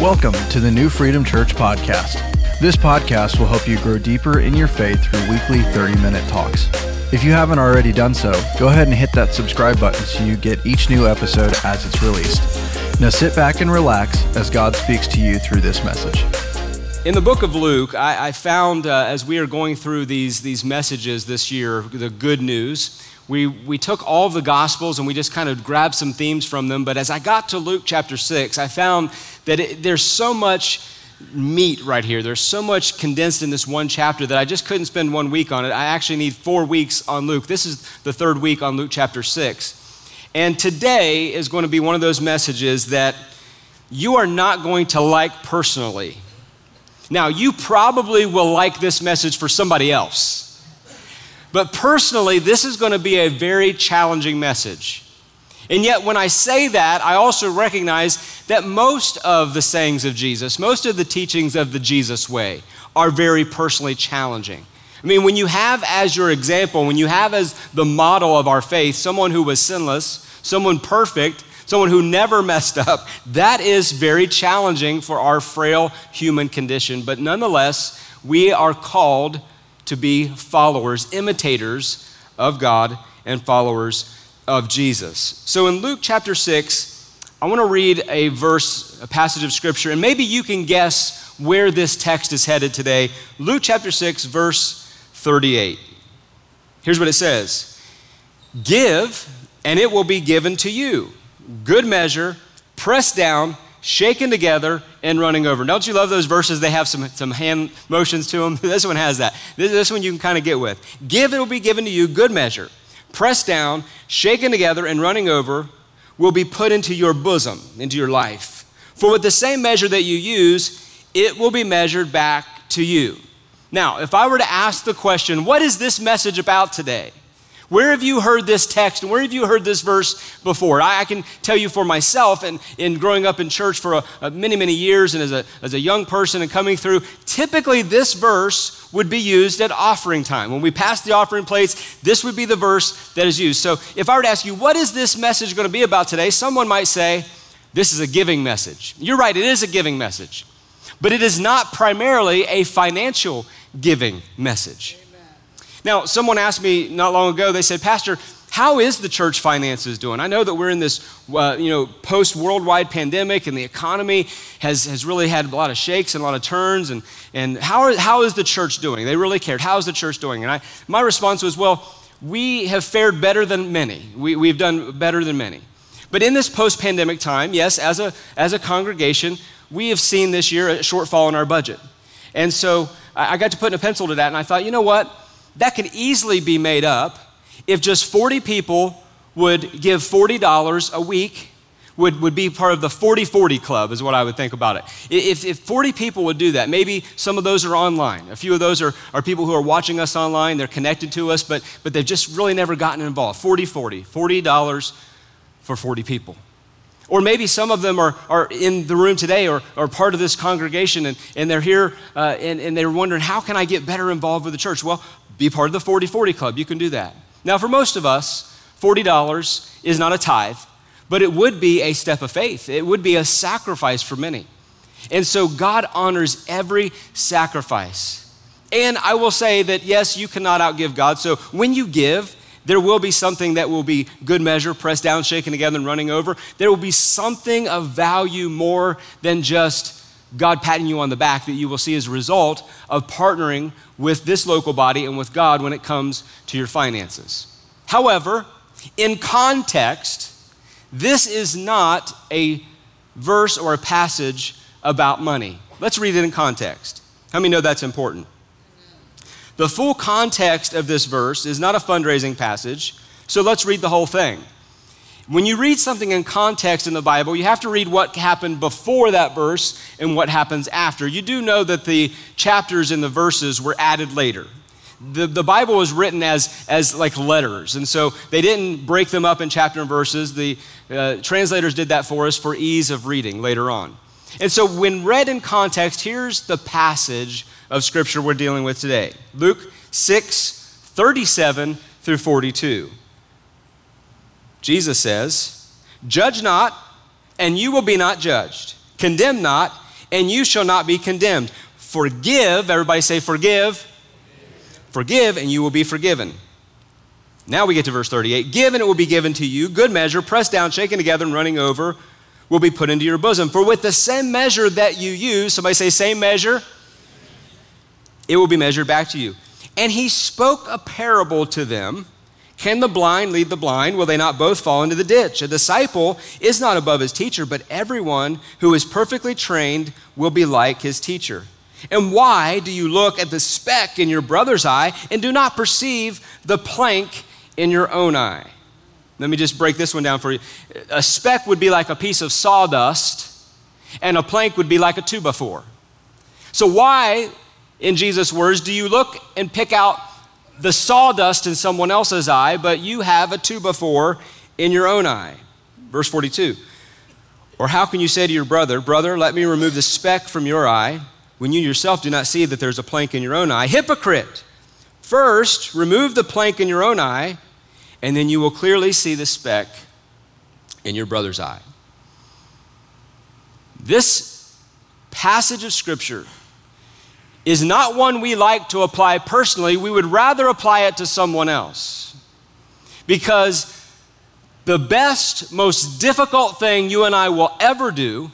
Welcome to the New Freedom Church podcast. This podcast will help you grow deeper in your faith through weekly 30 minute talks. If you haven't already done so, go ahead and hit that subscribe button so you get each new episode as it's released. Now sit back and relax as God speaks to you through this message. In the book of Luke, I, I found uh, as we are going through these, these messages this year, the good news, we, we took all the Gospels and we just kind of grabbed some themes from them. But as I got to Luke chapter 6, I found that it, there's so much meat right here. There's so much condensed in this one chapter that I just couldn't spend one week on it. I actually need four weeks on Luke. This is the third week on Luke chapter 6. And today is going to be one of those messages that you are not going to like personally. Now, you probably will like this message for somebody else. But personally, this is going to be a very challenging message. And yet, when I say that, I also recognize that most of the sayings of Jesus, most of the teachings of the Jesus way, are very personally challenging. I mean, when you have as your example, when you have as the model of our faith someone who was sinless, someone perfect, someone who never messed up, that is very challenging for our frail human condition. But nonetheless, we are called to be followers, imitators of God, and followers of Jesus. So in Luke chapter 6, I want to read a verse, a passage of scripture, and maybe you can guess where this text is headed today. Luke chapter 6, verse 38. Here's what it says Give, and it will be given to you. Good measure, pressed down, shaken together, and running over. Don't you love those verses? They have some, some hand motions to them. This one has that. This, this one you can kind of get with. Give, it will be given to you. Good measure pressed down, shaken together, and running over, will be put into your bosom, into your life. For with the same measure that you use, it will be measured back to you. Now, if I were to ask the question, what is this message about today? Where have you heard this text and where have you heard this verse before? I, I can tell you for myself, and in growing up in church for a, a many, many years, and as a, as a young person and coming through, typically this verse would be used at offering time. When we pass the offering plates, this would be the verse that is used. So if I were to ask you, what is this message going to be about today? Someone might say, this is a giving message. You're right, it is a giving message. But it is not primarily a financial giving message. Now, someone asked me not long ago, they said, Pastor, how is the church finances doing? I know that we're in this, uh, you know, post-worldwide pandemic, and the economy has, has really had a lot of shakes and a lot of turns. And, and how, are, how is the church doing? They really cared. How is the church doing? And I, my response was, well, we have fared better than many. We, we've done better than many. But in this post-pandemic time, yes, as a, as a congregation, we have seen this year a shortfall in our budget. And so I got to put in a pencil to that, and I thought, you know what? That could easily be made up if just 40 people would give $40 a week would, would be part of the 40 40 club, is what I would think about it. If, if 40 people would do that, maybe some of those are online. A few of those are, are people who are watching us online, they're connected to us, but, but they've just really never gotten involved. 40 40, $40 for 40 people. Or maybe some of them are, are in the room today or, are part of this congregation and, and they're here uh, and, and they're wondering, how can I get better involved with the church? Well, be part of the 40 40 club. You can do that. Now, for most of us, $40 is not a tithe, but it would be a step of faith. It would be a sacrifice for many. And so God honors every sacrifice. And I will say that yes, you cannot outgive God. So when you give, there will be something that will be good measure, pressed down, shaken together, and running over. There will be something of value more than just God patting you on the back that you will see as a result of partnering with this local body and with God when it comes to your finances. However, in context, this is not a verse or a passage about money. Let's read it in context. How many know that's important? The full context of this verse is not a fundraising passage, so let's read the whole thing. When you read something in context in the Bible, you have to read what happened before that verse and what happens after. You do know that the chapters and the verses were added later. The, the Bible was written as, as like letters, and so they didn't break them up in chapter and verses. The uh, translators did that for us for ease of reading later on. And so, when read in context, here's the passage of Scripture we're dealing with today Luke 6 37 through 42. Jesus says, Judge not, and you will be not judged. Condemn not, and you shall not be condemned. Forgive, everybody say, forgive. Forgive, and you will be forgiven. Now we get to verse 38. Give, and it will be given to you. Good measure, pressed down, shaken together, and running over, will be put into your bosom. For with the same measure that you use, somebody say, same measure, it will be measured back to you. And he spoke a parable to them. Can the blind lead the blind? Will they not both fall into the ditch? A disciple is not above his teacher, but everyone who is perfectly trained will be like his teacher. And why do you look at the speck in your brother's eye and do not perceive the plank in your own eye? Let me just break this one down for you. A speck would be like a piece of sawdust, and a plank would be like a two by four. So, why, in Jesus' words, do you look and pick out the sawdust in someone else's eye, but you have a two before in your own eye? Verse 42. Or how can you say to your brother, Brother, let me remove the speck from your eye? when you yourself do not see that there's a plank in your own eye. Hypocrite! First, remove the plank in your own eye, and then you will clearly see the speck in your brother's eye. This passage of Scripture is not one we like to apply personally. We would rather apply it to someone else. Because the best, most difficult thing you and I will ever do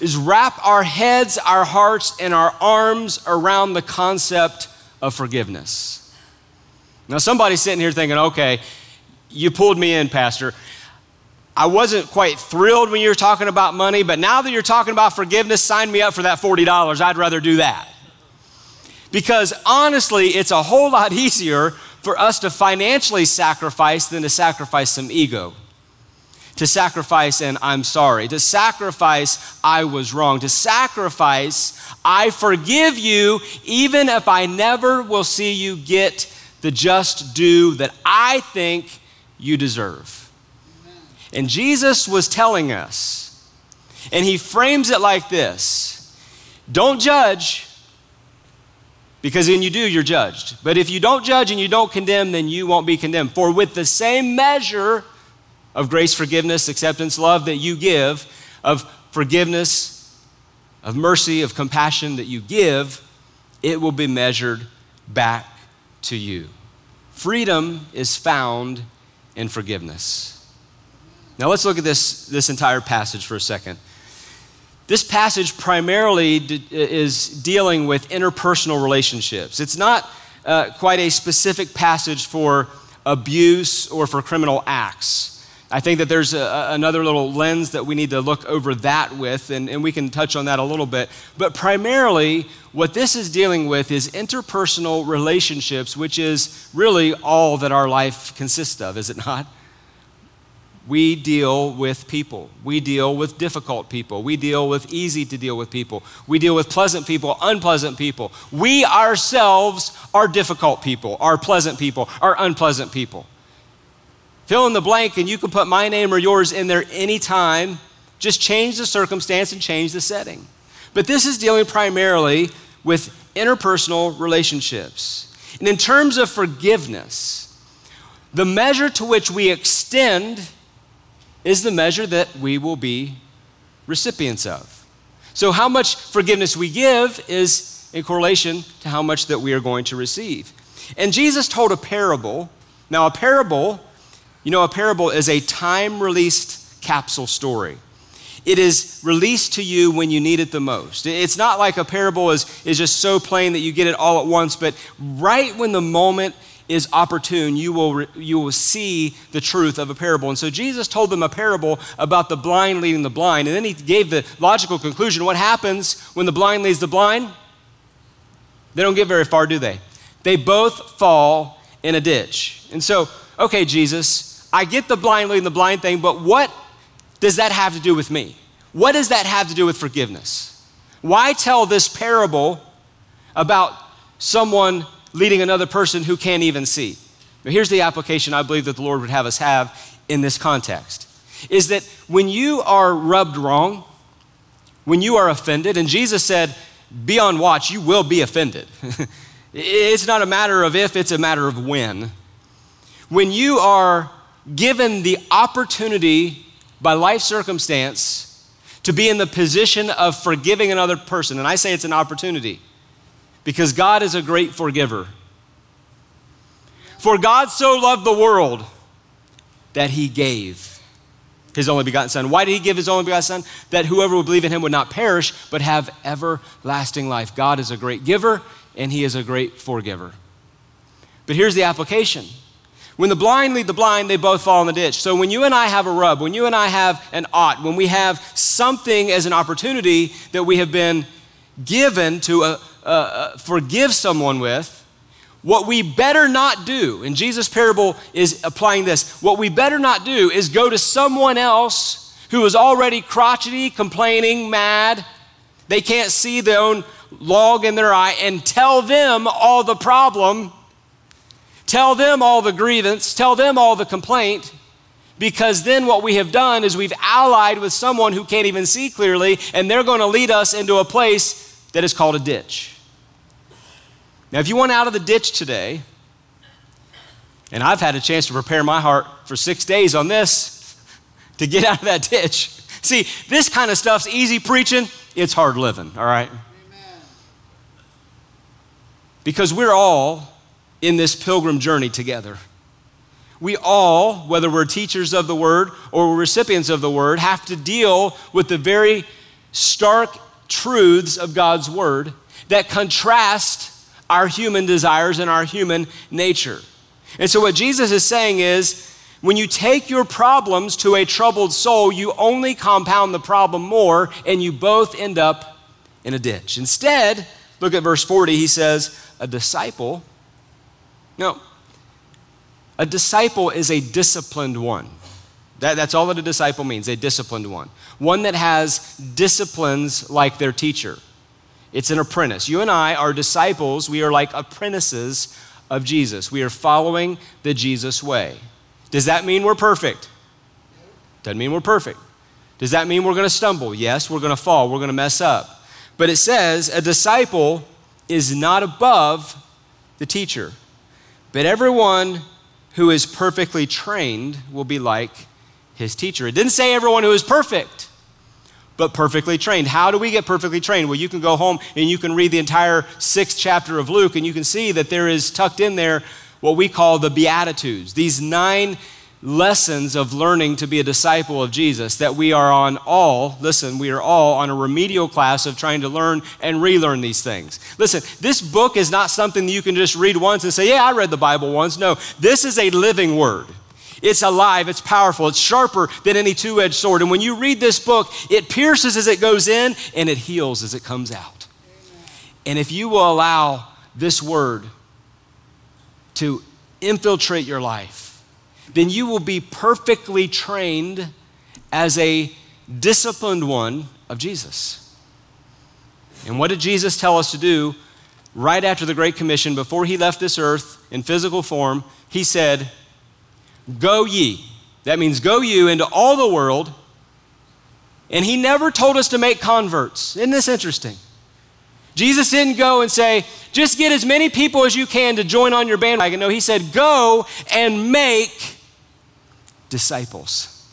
is wrap our heads, our hearts, and our arms around the concept of forgiveness. Now, somebody's sitting here thinking, okay, you pulled me in, Pastor. I wasn't quite thrilled when you were talking about money, but now that you're talking about forgiveness, sign me up for that $40. I'd rather do that. Because honestly, it's a whole lot easier for us to financially sacrifice than to sacrifice some ego. To sacrifice and I'm sorry, to sacrifice I was wrong, to sacrifice I forgive you even if I never will see you get the just due that I think you deserve. And Jesus was telling us, and he frames it like this. Don't judge, because when you do, you're judged. But if you don't judge and you don't condemn, then you won't be condemned. For with the same measure of grace, forgiveness, acceptance, love that you give, of forgiveness, of mercy, of compassion that you give, it will be measured back to you. Freedom is found in forgiveness. Now let's look at this, this entire passage for a second. This passage primarily d- is dealing with interpersonal relationships. It's not uh, quite a specific passage for abuse or for criminal acts. I think that there's a, another little lens that we need to look over that with, and, and we can touch on that a little bit. But primarily, what this is dealing with is interpersonal relationships, which is really all that our life consists of, is it not? We deal with people. We deal with difficult people. We deal with easy to deal with people. We deal with pleasant people, unpleasant people. We ourselves are difficult people, are pleasant people, are unpleasant people. Fill in the blank, and you can put my name or yours in there anytime. Just change the circumstance and change the setting. But this is dealing primarily with interpersonal relationships. And in terms of forgiveness, the measure to which we extend is the measure that we will be recipients of. So, how much forgiveness we give is in correlation to how much that we are going to receive. And Jesus told a parable. Now, a parable you know, a parable is a time released capsule story. It is released to you when you need it the most. It's not like a parable is, is just so plain that you get it all at once, but right when the moment is opportune, you will, you will see the truth of a parable. And so Jesus told them a parable about the blind leading the blind. And then he gave the logical conclusion what happens when the blind leads the blind? They don't get very far, do they? They both fall in a ditch. And so, okay, Jesus, I get the blind leading the blind thing, but what does that have to do with me? What does that have to do with forgiveness? Why tell this parable about someone leading another person who can't even see? Now, here's the application I believe that the Lord would have us have in this context is that when you are rubbed wrong, when you are offended, and Jesus said, be on watch, you will be offended. it's not a matter of if, it's a matter of when. When you are given the opportunity by life circumstance to be in the position of forgiving another person. And I say it's an opportunity because God is a great forgiver. For God so loved the world that he gave his only begotten Son. Why did he give his only begotten Son? That whoever would believe in him would not perish, but have everlasting life. God is a great giver, and he is a great forgiver. But here's the application. When the blind lead the blind, they both fall in the ditch. So when you and I have a rub, when you and I have an ought, when we have something as an opportunity that we have been given to uh, uh, uh forgive someone with, what we better not do, and Jesus' parable is applying this, what we better not do is go to someone else who is already crotchety, complaining, mad. They can't see their own log in their eye and tell them all the problem, tell them all the grievance, tell them all the complaint. Because then what we have done is we've allied with someone who can't even see clearly, and they're going to lead us into a place that is called a ditch. Now, if you want out of the ditch today, and I've had a chance to prepare my heart for six days on this to get out of that ditch. See, this kind of stuff's easy preaching, it's hard living, all right? Because we're all in this pilgrim journey together. We all, whether we're teachers of the word or recipients of the word, have to deal with the very stark truths of God's word that contrast our human desires and our human nature. And so, what Jesus is saying is, when you take your problems to a troubled soul, you only compound the problem more and you both end up in a ditch. Instead, look at verse 40. He says, A disciple, no, a disciple is a disciplined one. That, that's all that a disciple means, a disciplined one. One that has disciplines like their teacher. It's an apprentice. You and I are disciples. We are like apprentices of Jesus. We are following the Jesus way. Does that mean we're perfect? Doesn't mean we're perfect. Does that mean we're going to stumble? Yes, we're going to fall. We're going to mess up. But it says a disciple is not above the teacher. But everyone who is perfectly trained will be like his teacher. It didn't say everyone who is perfect but perfectly trained. How do we get perfectly trained? Well, you can go home and you can read the entire sixth chapter of Luke, and you can see that there is tucked in there what we call the Beatitudes, these nine lessons of learning to be a disciple of Jesus that we are on all, listen, we are all on a remedial class of trying to learn and relearn these things. Listen, this book is not something that you can just read once and say, Yeah, I read the Bible once. No, this is a living word. It's alive, it's powerful, it's sharper than any two edged sword. And when you read this book, it pierces as it goes in and it heals as it comes out. And if you will allow this word to infiltrate your life, then you will be perfectly trained as a disciplined one of Jesus. And what did Jesus tell us to do right after the Great Commission, before he left this earth in physical form? He said, Go ye. That means go you into all the world. And he never told us to make converts. Isn't this interesting? Jesus didn't go and say, just get as many people as you can to join on your bandwagon. No, he said, go and make disciples,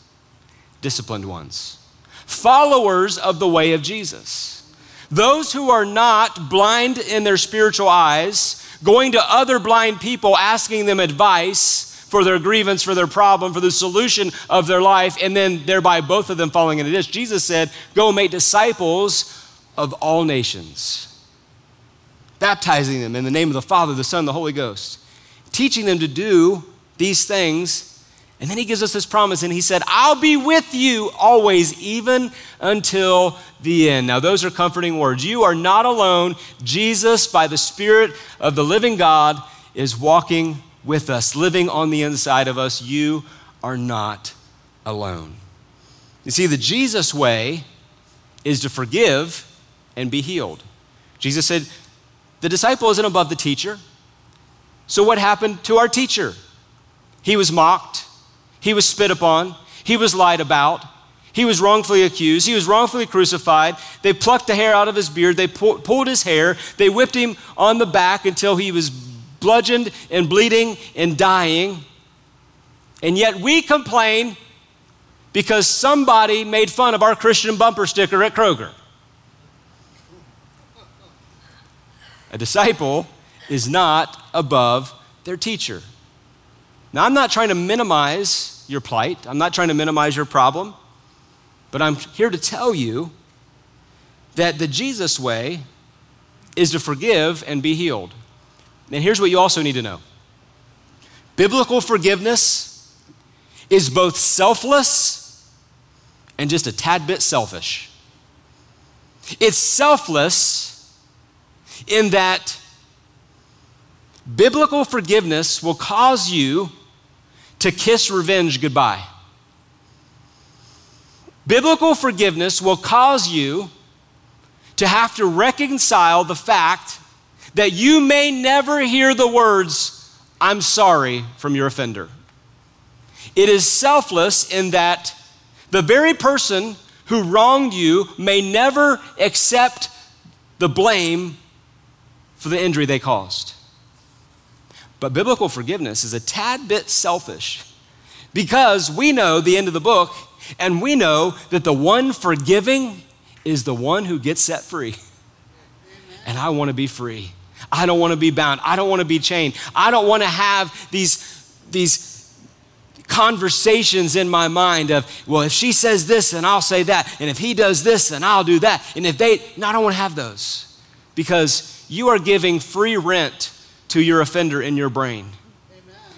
disciplined ones, followers of the way of Jesus. Those who are not blind in their spiritual eyes, going to other blind people asking them advice for their grievance, for their problem, for the solution of their life, and then thereby both of them falling in a ditch. Jesus said, Go make disciples of all nations, baptizing them in the name of the Father, the Son, the Holy Ghost, teaching them to do these things. And then he gives us this promise, and he said, I'll be with you always, even until the end. Now, those are comforting words. You are not alone. Jesus, by the Spirit of the living God, is walking with us, living on the inside of us. You are not alone. You see, the Jesus way is to forgive and be healed. Jesus said, The disciple isn't above the teacher. So, what happened to our teacher? He was mocked, he was spit upon, he was lied about, he was wrongfully accused. He was wrongfully crucified. They plucked the hair out of his beard. They pulled his hair. They whipped him on the back until he was bludgeoned and bleeding and dying. And yet we complain because somebody made fun of our Christian bumper sticker at Kroger. A disciple is not above their teacher. Now, I'm not trying to minimize your plight, I'm not trying to minimize your problem, but I'm here to tell you that the Jesus way is to forgive and be healed. And here's what you also need to know biblical forgiveness is both selfless and just a tad bit selfish. It's selfless in that biblical forgiveness will cause you to kiss revenge goodbye. Biblical forgiveness will cause you to have to reconcile the fact that you may never hear the words, I'm sorry, from your offender. It is selfless in that the very person who wronged you may never accept the blame for the injury they caused. But biblical forgiveness is a tad bit selfish because we know the end of the book and we know that the one forgiving is the one who gets set free. And I want to be free. I don't want to be bound. I don't want to be chained. I don't want to have these, these conversations in my mind of, well, if she says this, then I'll say that. And if he does this, then I'll do that. And if they, no, I don't want to have those because you are giving free rent to your offender in your brain.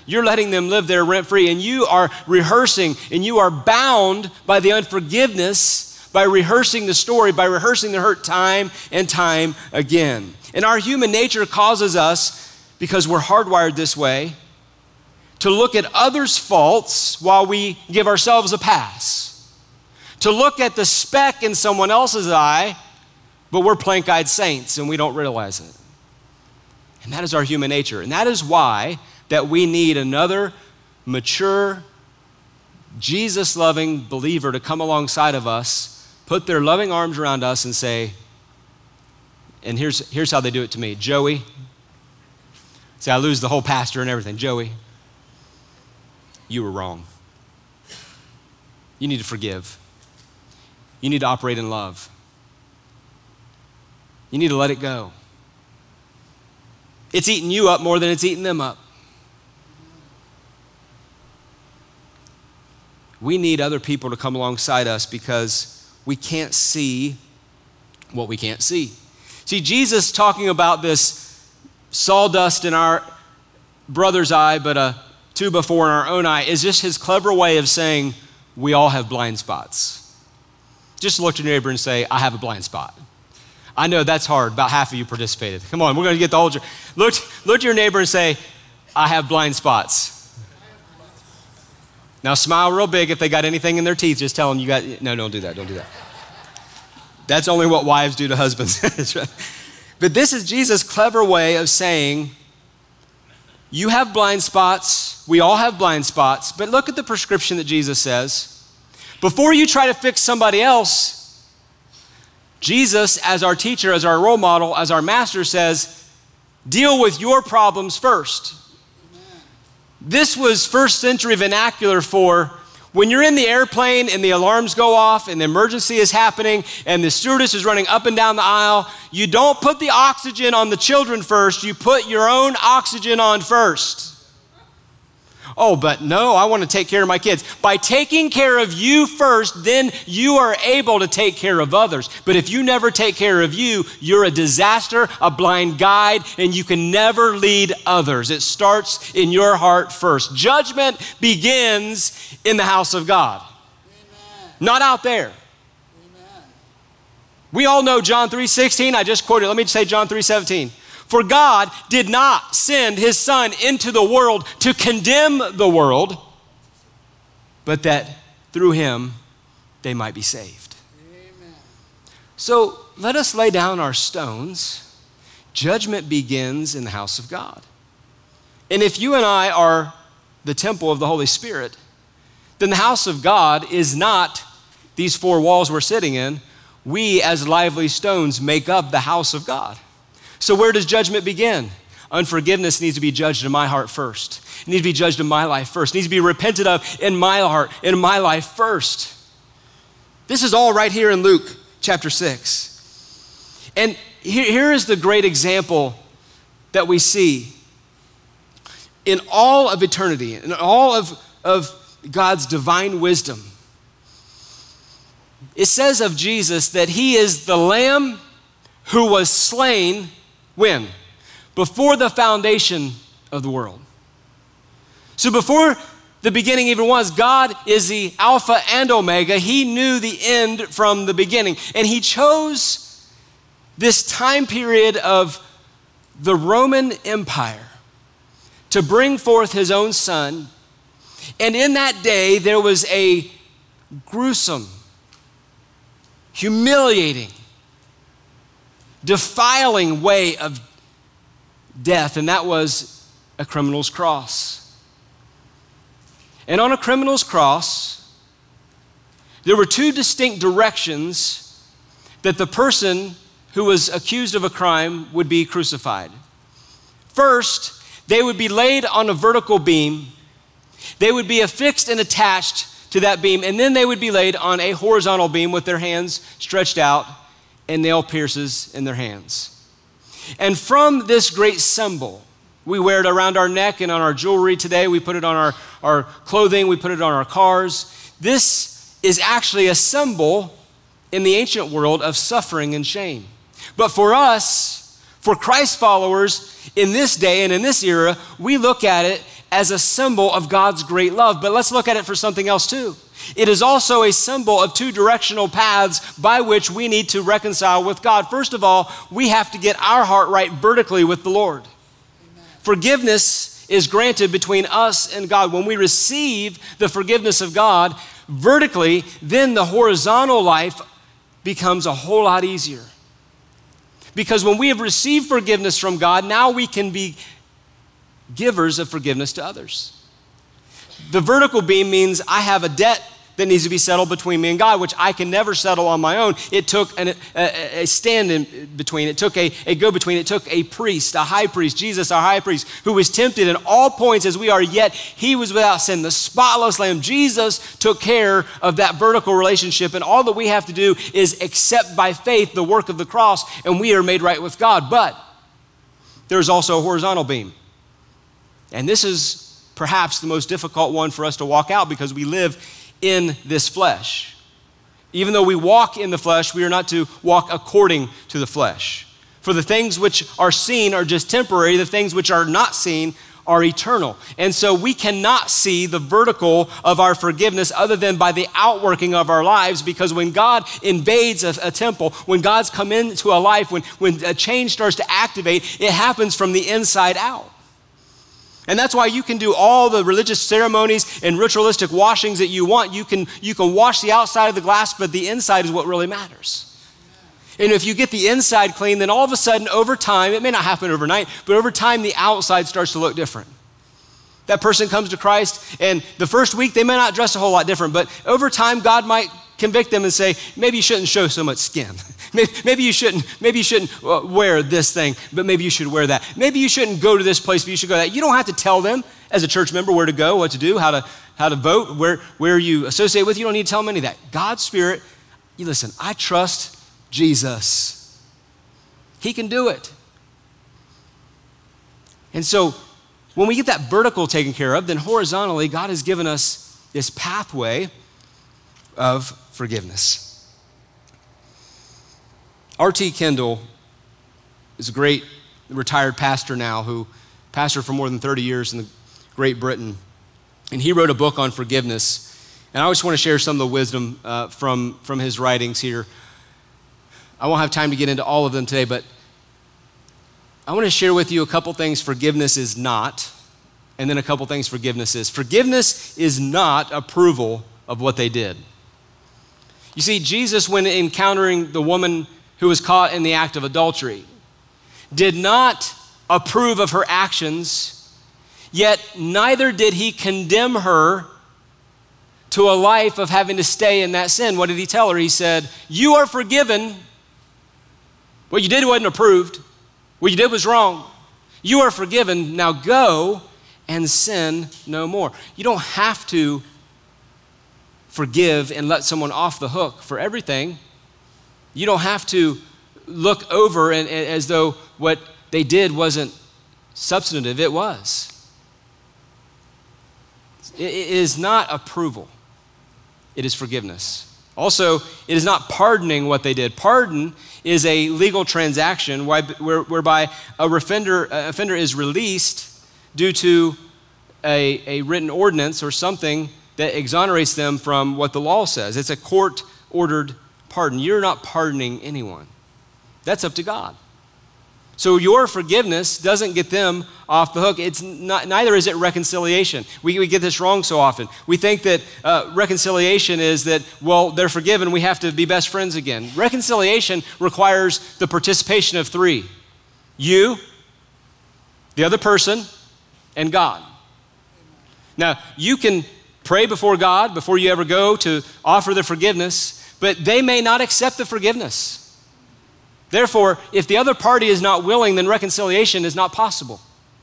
You're letting them live there rent free, and you are rehearsing and you are bound by the unforgiveness by rehearsing the story, by rehearsing the hurt time and time again. And our human nature causes us, because we're hardwired this way, to look at others' faults while we give ourselves a pass. To look at the speck in someone else's eye, but we're plank eyed saints and we don't realize it. And that is our human nature. And that is why that we need another mature, Jesus loving believer to come alongside of us put their loving arms around us and say, and here's, here's how they do it to me Joey, say, I lose the whole pastor and everything. Joey, you were wrong. You need to forgive. You need to operate in love. You need to let it go. It's eating you up more than it's eating them up. We need other people to come alongside us because we can't see what we can't see. See, Jesus talking about this sawdust in our brother's eye, but a two before in our own eye, is just his clever way of saying we all have blind spots. Just look to your neighbor and say, I have a blind spot. I know that's hard. About half of you participated. Come on, we're going to get the whole. Look, look to your neighbor and say, I have blind spots. Now smile real big if they got anything in their teeth. Just tell them you got. No, don't do that. Don't do that. That's only what wives do to husbands. but this is Jesus' clever way of saying, you have blind spots. We all have blind spots. But look at the prescription that Jesus says. Before you try to fix somebody else, Jesus, as our teacher, as our role model, as our master, says, deal with your problems first. This was first century vernacular for when you're in the airplane and the alarms go off and the emergency is happening and the stewardess is running up and down the aisle, you don't put the oxygen on the children first, you put your own oxygen on first. Oh, but no, I want to take care of my kids. By taking care of you first, then you are able to take care of others. But if you never take care of you, you're a disaster, a blind guide, and you can never lead others. It starts in your heart first. Judgment begins in the house of God, Amen. not out there. Amen. We all know John 3:16. I just quoted. Let me say John 3:17. For God did not send his Son into the world to condemn the world, but that through him they might be saved. Amen. So let us lay down our stones. Judgment begins in the house of God. And if you and I are the temple of the Holy Spirit, then the house of God is not these four walls we're sitting in. We, as lively stones, make up the house of God. So, where does judgment begin? unforgiveness needs to be judged in my heart first. It needs to be judged in my life first. It needs to be repented of in my heart, in my life first. This is all right here in Luke chapter 6. And here, here is the great example that we see in all of eternity, in all of, of God's divine wisdom. It says of Jesus that he is the lamb who was slain when? Before the foundation of the world. So before the beginning even was, God is the Alpha and Omega. He knew the end from the beginning. And He chose this time period of the Roman Empire to bring forth His own Son. And in that day, there was a gruesome, humiliating, defiling way of death, and that was a criminal's cross. And on a criminal's cross, there were two distinct directions that the person who was accused of a crime would be crucified. First, they would be laid on a vertical beam, they would be affixed and attached to that beam, and then they would be laid on a horizontal beam with their hands stretched out and nail pierces in their hands. And from this great symbol, we wear it around our neck and on our jewelry today. We put it on our, our clothing, we put it on our cars. This is actually a symbol in the ancient world of suffering and shame. But for us, for Christ followers in this day and in this era, we look at it as a symbol of God's great love. But let's look at it for something else too. It is also a symbol of two directional paths by which we need to reconcile with God. First of all, we have to get our heart right vertically with the Lord. Forgiveness is granted between us and God. When we receive the forgiveness of God vertically, then the horizontal life becomes a whole lot easier. Because when we have received forgiveness from God, now we can be givers of forgiveness to others. The vertical beam means I have a debt that needs to be settled between me and God, which I can never settle on my own. It took an, a, a, stand in between, it took a, a go between, it took a priest, a high priest, Jesus, our high priest, who was tempted in all points as we are, yet he was without sin. The spotless lamb, Jesus took care of that vertical relationship, and all that we have to do is accept by faith the work of the cross, and we are made right with God. But there's also a horizontal beam. And this is perhaps the most difficult one for us to walk out because we live in this flesh. Even though we walk in the flesh, we are not to walk according to the flesh. For the things which are seen are just temporary, the things which are not seen are eternal. And so we cannot see the vertical of our forgiveness other than by the outworking of our lives because when God invades a, a, temple, when God's come into a life, when, when a change starts to activate, it happens from the inside out. And that's why you can do all the religious ceremonies and ritualistic washings that you want. You can, you can wash the outside of the glass, but the inside is what really matters. And if you get the inside clean, then all of a sudden, over time, it may not happen overnight, but over time, the outside starts to look different. That person comes to Christ, and the first week, they may not dress a whole lot different, but over time, God might convict them and say, maybe you shouldn't show so much skin. maybe, you shouldn't, maybe you shouldn't uh, wear this thing, but maybe you should wear that. Maybe you shouldn't go to this place, but you should go that. You don't have to tell them as a church member where to go, what to do, how to, how to vote, where, where you associate with. You don't need to tell them any of that. God's Spirit, you listen, I trust Jesus. He can do it. And so when we get that vertical taken care of, then horizontally, God has given us this pathway of forgiveness. R.T. Kendall is a great retired pastor now who pastored for more than 30 years in Great Britain. And he wrote a book on forgiveness. And I just want to share some of the wisdom uh, from, from his writings here. I won't have time to get into all of them today, but I want to share with you a couple things forgiveness is not, and then a couple things forgiveness is. Forgiveness is not approval of what they did. You see, Jesus, when encountering the woman who was caught in the act of adultery, did not approve of her actions, yet neither did he condemn her to a life of having to stay in that sin. What did he tell her? He said, You are forgiven. What you did wasn't approved, what you did was wrong. You are forgiven. Now go and sin no more. You don't have to forgive and let someone off the hook for everything. You don't have to look over and, and, as though what they did wasn't substantive. It was. It is not approval, it is forgiveness. Also, it is not pardoning what they did. Pardon is a legal transaction whereby a offender, offender is released due to a, a written ordinance or something that exonerates them from what the law says. It's a court ordered pardon. You're not pardoning anyone, that's up to God. So your forgiveness doesn't get them off the hook. It's not, neither is it reconciliation. We, we get this wrong so often. We think that uh, reconciliation is that, well, they're forgiven, we have to be best friends again. Reconciliation requires the participation of three you, the other person, and God. Now, you can pray before God before you ever go to offer the forgiveness, but they may not accept the forgiveness. Therefore, if the other party is not willing, then reconciliation is not possible.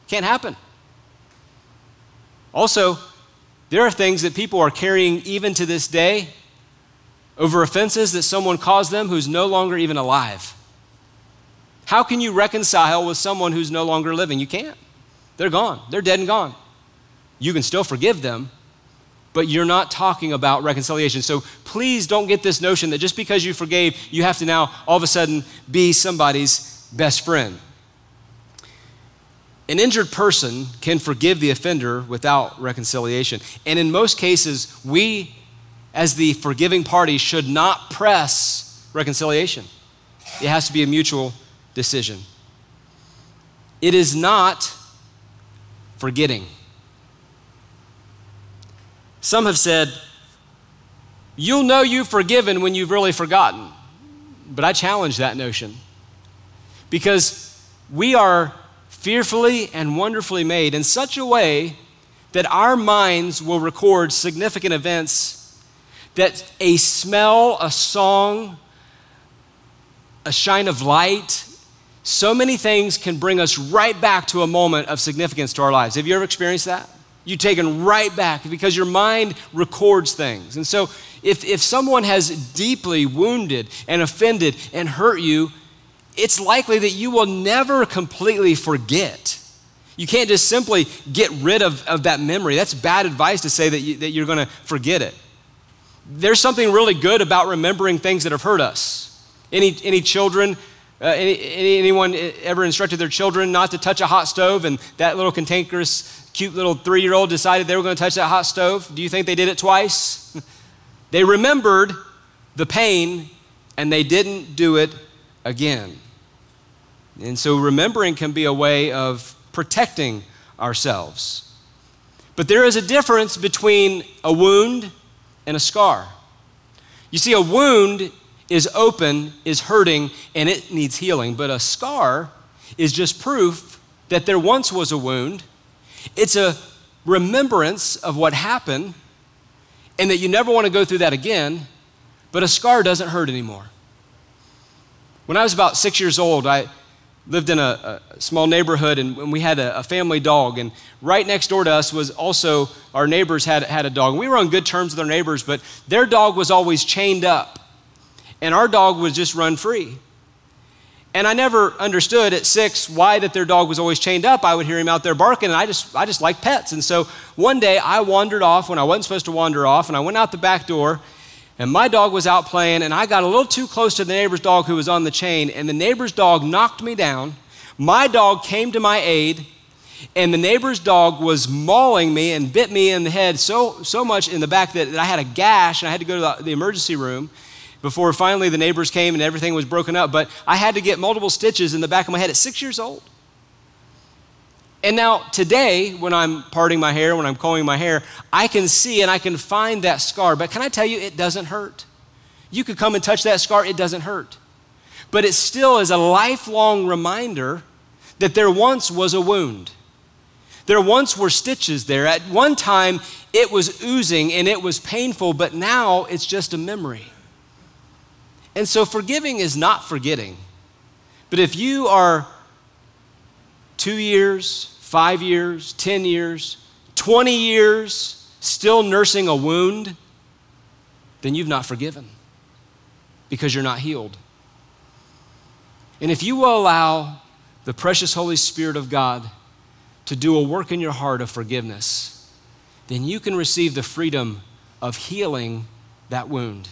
Can't happen. Also, there are things that people are carrying even to this day over offenses that someone caused them who's no longer even alive. How can you reconcile with someone who's no longer living? You can't. They're gone, they're dead and gone. You can still forgive them, but you're not talking about reconciliation. So please don't get this notion that just because you forgave, you have to now all of a sudden be somebody's best friend. An injured person can forgive the offender without reconciliation. And in most cases, we, as the forgiving party, should not press reconciliation. It has to be a mutual decision. It is not forgetting. Some have said, You'll know you've forgiven when you've really forgotten. But I challenge that notion because we are fearfully and wonderfully made in such a way that our minds will record significant events that a smell, a song, a shine of light, so many things can bring us right back to a moment of significance to our lives. Have you ever experienced that? You taken right back because your mind records things. And so, if, if someone has deeply wounded and offended and hurt you, it's likely that you will never completely forget. You can't just simply get rid of, of that memory. That's bad advice to say that, you, that you're going to forget it. There's something really good about remembering things that have hurt us. Any, any children, uh, any, anyone ever instructed their children not to touch a hot stove and that little cantankerous cute little three year old decided they were going to touch that hot stove? Do you think they did it twice? they remembered the pain and they didn't do it again. And so remembering can be a way of protecting ourselves. But there is a difference between a wound and a scar. You see, a wound is open, is hurting, and it needs healing. But a scar is just proof that there once was a wound it's a remembrance of what happened and that you never want to go through that again, but a scar doesn't hurt anymore. When I was about six years old, I lived in a, a small neighborhood and we had a, a, family dog. And right next door to us was also our neighbors had, had a dog. And we were on good terms with our neighbors, but their dog was always chained up. And our dog would just run free. And I never understood at six why that their dog was always chained up. I would hear him out there barking, and I just, I just like pets. And so one day I wandered off when I wasn't supposed to wander off, and I went out the back door, and my dog was out playing, and I got a little too close to the neighbor's dog who was on the chain, and the neighbor's dog knocked me down. My dog came to my aid, and the neighbor's dog was mauling me and bit me in the head so, so much in the back that, that I had a gash, and I had to go to the, the emergency room before finally the neighbors came and everything was broken up. But I had to get multiple stitches in the back of my head at six years old. And now, today, when I'm parting my hair, when I'm combing my hair, I can see and I can find that scar. But can I tell you, it doesn't hurt. You could come and touch that scar, it doesn't hurt. But it still is a lifelong reminder that there once was a wound. There once were stitches there. At one time, it was oozing and it was painful, but now it's just a memory. And so forgiving is not forgetting. But if you are two years, five years, 10 years, 20 years, still nursing a wound, then you've not forgiven because you're not healed. And if you will allow the precious Holy Spirit of God to do a work in your heart of forgiveness, then you can receive the freedom of healing that wound.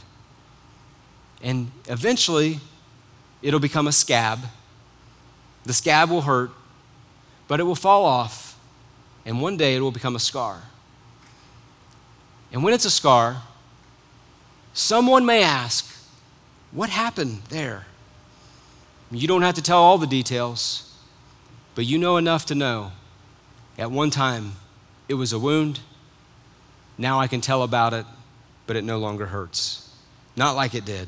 And eventually, it'll become a scab. The scab will hurt, but it will fall off, and one day it will become a scar. And when it's a scar, someone may ask, What happened there? You don't have to tell all the details, but you know enough to know at one time it was a wound. Now I can tell about it, but it no longer hurts. Not like it did.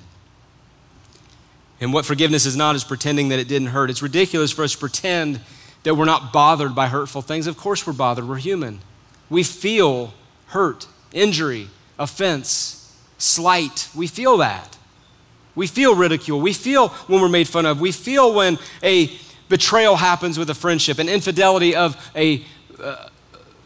And what forgiveness is not is pretending that it didn't hurt. It's ridiculous for us to pretend that we're not bothered by hurtful things. Of course, we're bothered. We're human. We feel hurt, injury, offense, slight. We feel that. We feel ridicule. We feel when we're made fun of. We feel when a betrayal happens with a friendship, an infidelity of a, uh,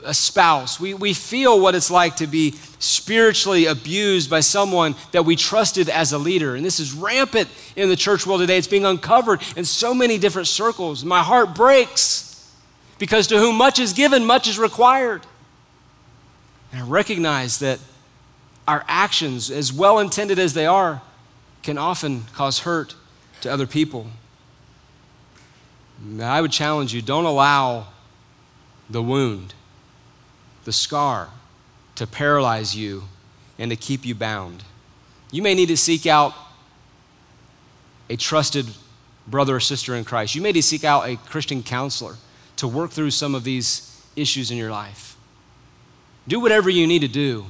a spouse. We, we feel what it's like to be spiritually abused by someone that we trusted as a leader. And this is rampant in the church world today. It's being uncovered in so many different circles. My heart breaks because to whom much is given, much is required. And I recognize that our actions, as well intended as they are, can often cause hurt to other people. I would challenge you don't allow the wound, the scar, to paralyze you and to keep you bound. You may need to seek out a trusted brother or sister in Christ. You may need to seek out a Christian counselor to work through some of these issues in your life. Do whatever you need to do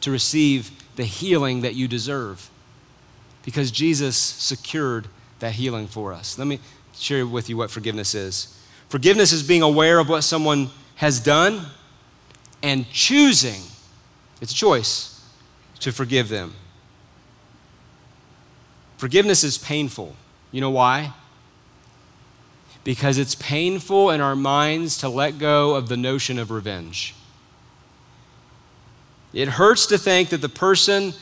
to receive the healing that you deserve because Jesus secured that healing for us. Let me share with you what forgiveness is. Forgiveness is being aware of what someone has done and choosing, it's a choice, to forgive them. Forgiveness is painful. You know why? Because it's painful in our minds to let go of the notion of revenge. It hurts to think that the person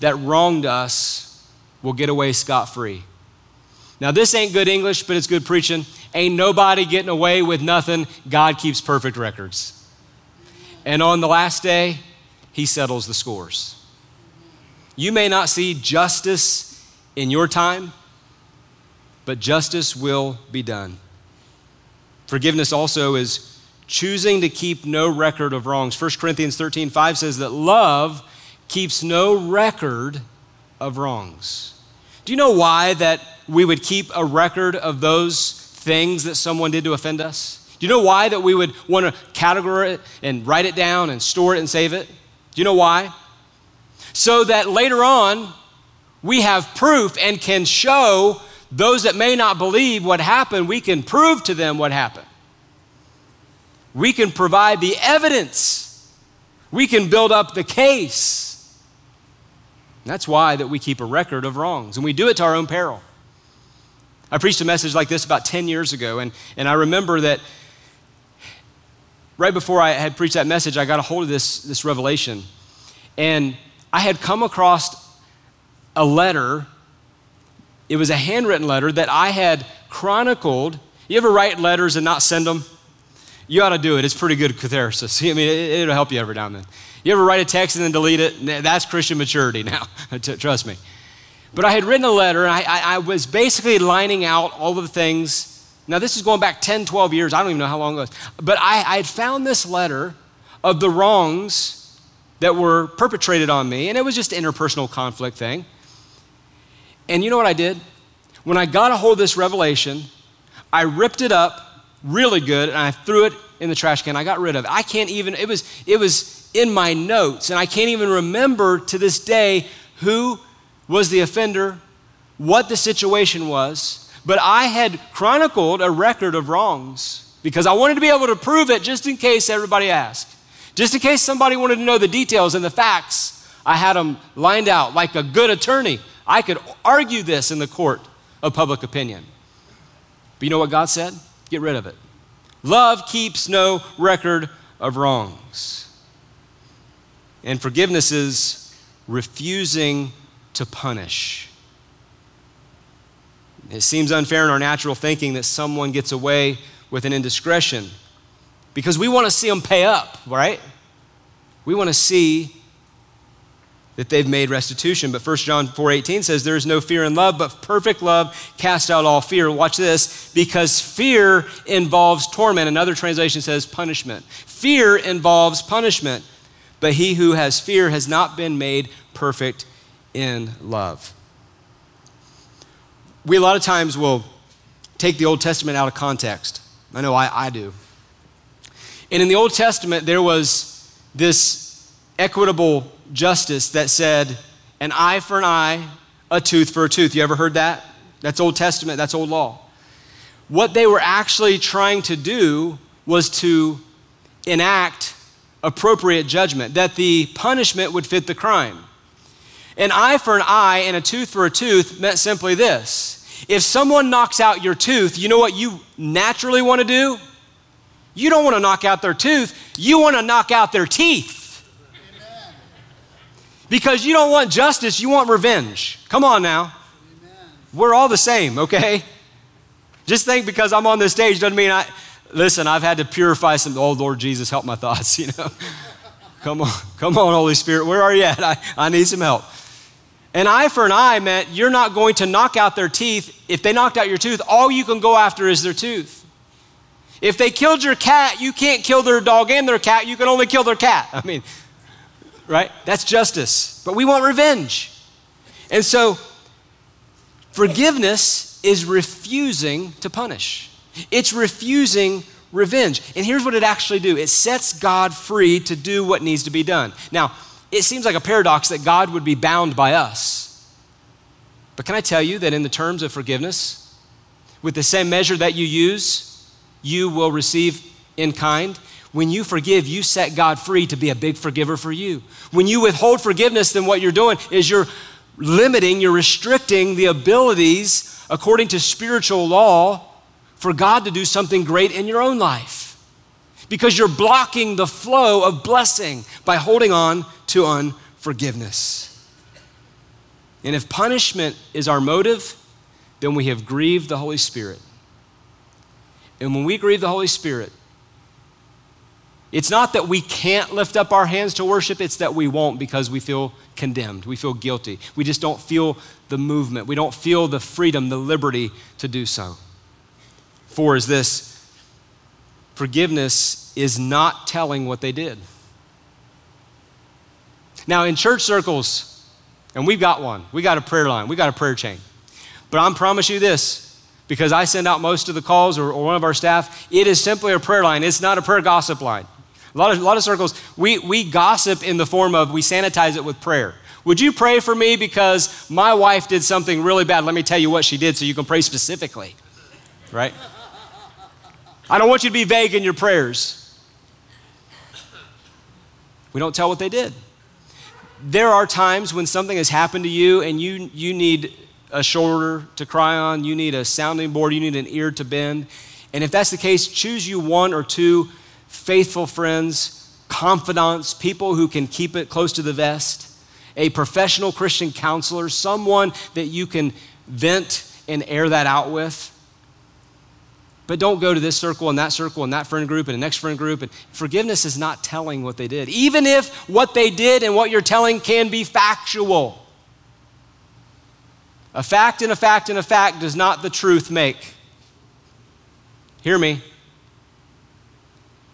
that wronged us will get away scot free. Now, this ain't good English, but it's good preaching. Ain't nobody getting away with nothing. God keeps perfect records. And on the last day, He settles the scores. You may not see justice in your time, but justice will be done. Forgiveness also is choosing to keep no record of wrongs. 1 Corinthians 13 5 says that love keeps no record of wrongs. Do you know why that we would keep a record of those things that someone did to offend us? Do you know why that we would want to categorize it and write it down and store it and save it? Do you know why? So that later on we have proof and can show those that may not believe what happened, we can prove to them what happened. We can provide the evidence. We can build up the case. That's why that we keep a record of wrongs, and we do it to our own peril. I preached a message like this about 10 years ago, and, and I remember that right before I had preached that message, I got a hold of this, this revelation. And I had come across a letter. It was a handwritten letter that I had chronicled. You ever write letters and not send them? You ought to do it. It's pretty good catharsis. I mean, it, will help you every now and then. You ever write a text and then delete it? That's Christian maturity now, trust me. But I had written a letter, and I, I, I, was basically lining out all the things. Now, this is going back 10, 12 years. I don't even know how long it was. But I, I had found this letter of the wrongs that were perpetrated on me, and it was just an interpersonal conflict thing. And you know what I did? When I got a hold of this revelation, I ripped it up really good and I threw it in the trash can. I got rid of it. I can't even, it was, it was in my notes, and I can't even remember to this day who was the offender, what the situation was, but I had chronicled a record of wrongs because I wanted to be able to prove it just in case everybody asked. Just in case somebody wanted to know the details and the facts, I had them lined out like a good attorney. I could argue this in the court of public opinion. But you know what God said? Get rid of it. Love keeps no record of wrongs. And forgiveness is refusing to punish. It seems unfair in our natural thinking that someone gets away with an indiscretion because we want to see them pay up, right? We want to see that they've made restitution. But 1 John 4:18 says there is no fear in love, but perfect love casts out all fear. Watch this, because fear involves torment. Another translation says punishment. Fear involves punishment, but he who has fear has not been made perfect in love. We a lot of times will take the Old Testament out of context. I know I, I do. And in the Old Testament, there was this equitable justice that said, an eye for an eye, a tooth for a tooth. You ever heard that? That's Old Testament, that's old law. What they were actually trying to do was to enact appropriate judgment, that the punishment would fit the crime. An eye for an eye and a tooth for a tooth meant simply this if someone knocks out your tooth, you know what you naturally want to do? You don't want to knock out their tooth, you want to knock out their teeth. Because you don't want justice, you want revenge. Come on now. Amen. We're all the same, okay? Just think because I'm on this stage doesn't mean I, listen, I've had to purify some, oh Lord Jesus, help my thoughts, you know? come on, come on, Holy Spirit, where are you at? I, I need some help. An eye for an eye meant you're not going to knock out their teeth. If they knocked out your tooth, all you can go after is their tooth. If they killed your cat, you can't kill their dog and their cat, you can only kill their cat. I mean, right? That's justice. But we want revenge. And so, forgiveness is refusing to punish, it's refusing revenge. And here's what it actually do it sets God free to do what needs to be done. Now, it seems like a paradox that God would be bound by us. But can I tell you that in the terms of forgiveness, with the same measure that you use, you will receive in kind. When you forgive, you set God free to be a big forgiver for you. When you withhold forgiveness, then what you're doing is you're limiting, you're restricting the abilities, according to spiritual law, for God to do something great in your own life. Because you're blocking the flow of blessing by holding on to unforgiveness. And if punishment is our motive, then we have grieved the Holy Spirit. And when we grieve the Holy Spirit, it's not that we can't lift up our hands to worship, it's that we won't because we feel condemned. We feel guilty. We just don't feel the movement. We don't feel the freedom, the liberty to do so. Four is this forgiveness is not telling what they did. Now, in church circles, and we've got one, we got a prayer line, we got a prayer chain. But I promise you this because I send out most of the calls or, or one of our staff, it is simply a prayer line. It's not a prayer gossip line. A lot of, a lot of circles, we, we gossip in the form of we sanitize it with prayer. Would you pray for me because my wife did something really bad? Let me tell you what she did so you can pray specifically, right? I don't want you to be vague in your prayers. We don't tell what they did. There are times when something has happened to you and you, you need a shoulder to cry on, you need a sounding board, you need an ear to bend. And if that's the case, choose you one or two faithful friends, confidants, people who can keep it close to the vest, a professional Christian counselor, someone that you can vent and air that out with. But don't go to this circle and that circle and that friend group and the next friend group. And forgiveness is not telling what they did, even if what they did and what you're telling can be factual. A fact and a fact and a fact does not the truth make. Hear me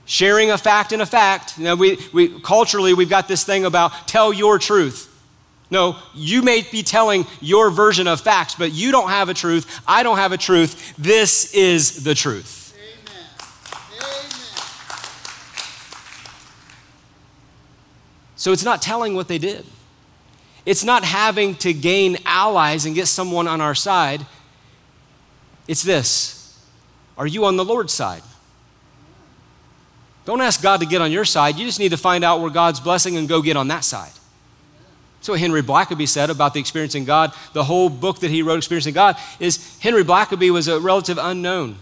sharing a fact and a fact. You know, we, we, culturally, we've got this thing about tell your truth. No, you may be telling your version of facts, but you don't have a truth. I don't have a truth. This is the truth. Amen. Amen. So it's not telling what they did. It's not having to gain allies and get someone on our side. It's this Are you on the Lord's side? Don't ask God to get on your side. You just need to find out where God's blessing and go get on that side. That's what Henry Blackaby said about the experiencing God. The whole book that he wrote, Experiencing God, is Henry Blackaby was a relative unknown.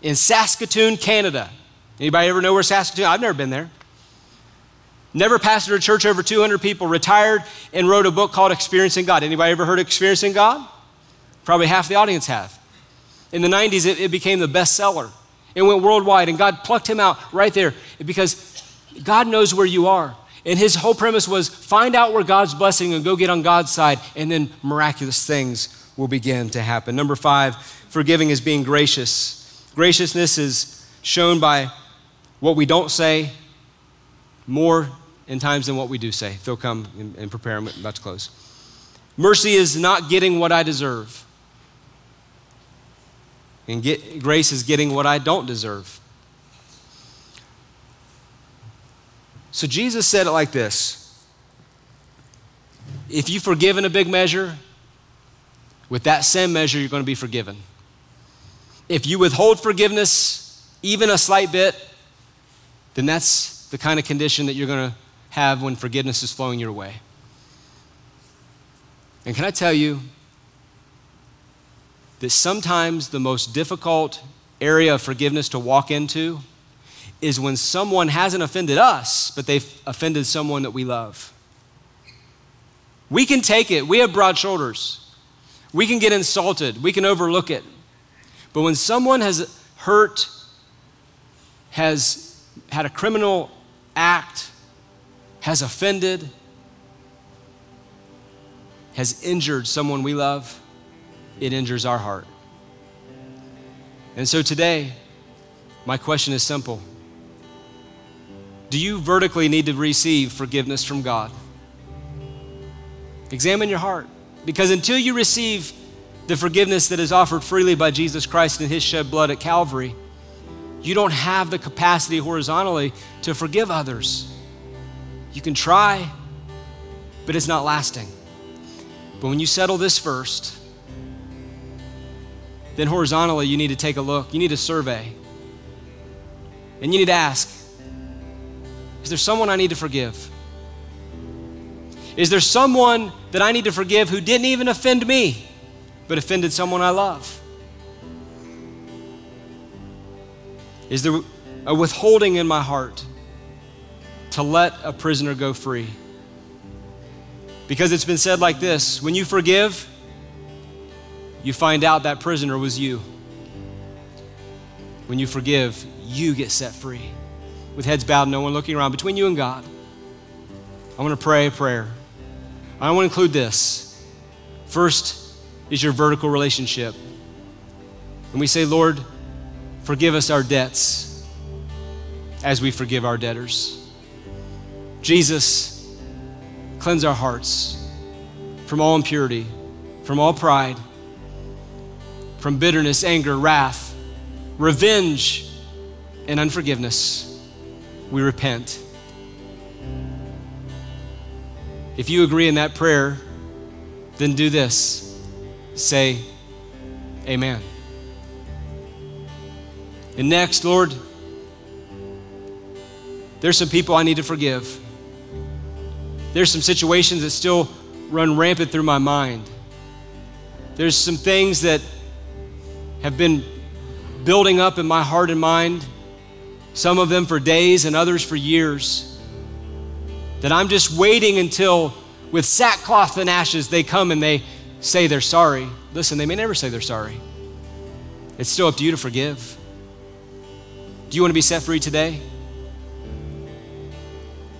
in Saskatoon, Canada. Anybody ever know where Saskatoon? I've never been there. Never pastored a church over 200 people, retired and wrote a book called Experiencing God. Anybody ever heard of Experiencing God? Probably half the audience have. In the 90s, it, it became the bestseller. It went worldwide, and God plucked him out right there because God knows where you are. And his whole premise was find out where God's blessing and go get on God's side, and then miraculous things will begin to happen. Number five, forgiving is being gracious. Graciousness is shown by what we don't say more in times than what we do say. Phil, come and, prepare. I'm about to close. Mercy is not getting what I deserve. And get, grace is getting what I don't deserve. So Jesus said it like this If you forgive in a big measure, with that same measure, you're going to be forgiven. If you withhold forgiveness, even a slight bit, then that's the kind of condition that you're going to have when forgiveness is flowing your way. And can I tell you that sometimes the most difficult area of forgiveness to walk into is when someone hasn't offended us, but they've offended someone that we love. We can take it, we have broad shoulders. We can get insulted, we can overlook it. But when someone has hurt, has had a criminal act, has offended, has injured someone we love, it injures our heart. And so today, my question is simple Do you vertically need to receive forgiveness from God? Examine your heart. Because until you receive the forgiveness that is offered freely by Jesus Christ in His shed blood at Calvary, you don't have the capacity horizontally to forgive others. You can try, but it's not lasting. But when you settle this first, then horizontally you need to take a look. You need to survey. And you need to ask Is there someone I need to forgive? Is there someone that I need to forgive who didn't even offend me, but offended someone I love? Is there a withholding in my heart to let a prisoner go free? Because it's been said like this when you forgive, you find out that prisoner was you. When you forgive, you get set free. With heads bowed, no one looking around, between you and God, I want to pray a prayer. I want to include this. First is your vertical relationship. And we say, Lord, forgive us our debts as we forgive our debtors. Jesus, cleanse our hearts from all impurity, from all pride, from bitterness, anger, wrath, revenge, and unforgiveness. We repent. If you agree in that prayer, then do this say, Amen. And next, Lord, there's some people I need to forgive. There's some situations that still run rampant through my mind. There's some things that have been building up in my heart and mind, some of them for days and others for years that I'm just waiting until, with sackcloth and ashes, they come and they say they're sorry. Listen, they may never say they're sorry. It's still up to you to forgive. Do you want to be set free today?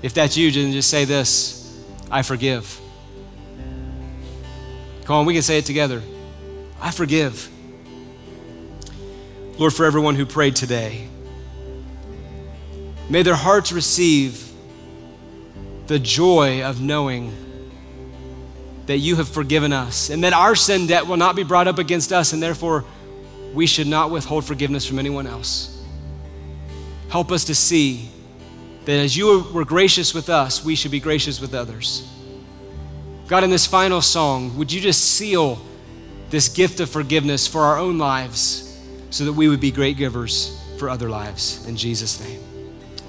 If that's you, then just say this I forgive. Come on, we can say it together. I forgive. Lord, for everyone who prayed today, may their hearts receive the joy of knowing that you have forgiven us and that our sin debt will not be brought up against us, and therefore we should not withhold forgiveness from anyone else. Help us to see that as you were gracious with us, we should be gracious with others. God, in this final song, would you just seal this gift of forgiveness for our own lives so that we would be great givers for other lives? In Jesus' name.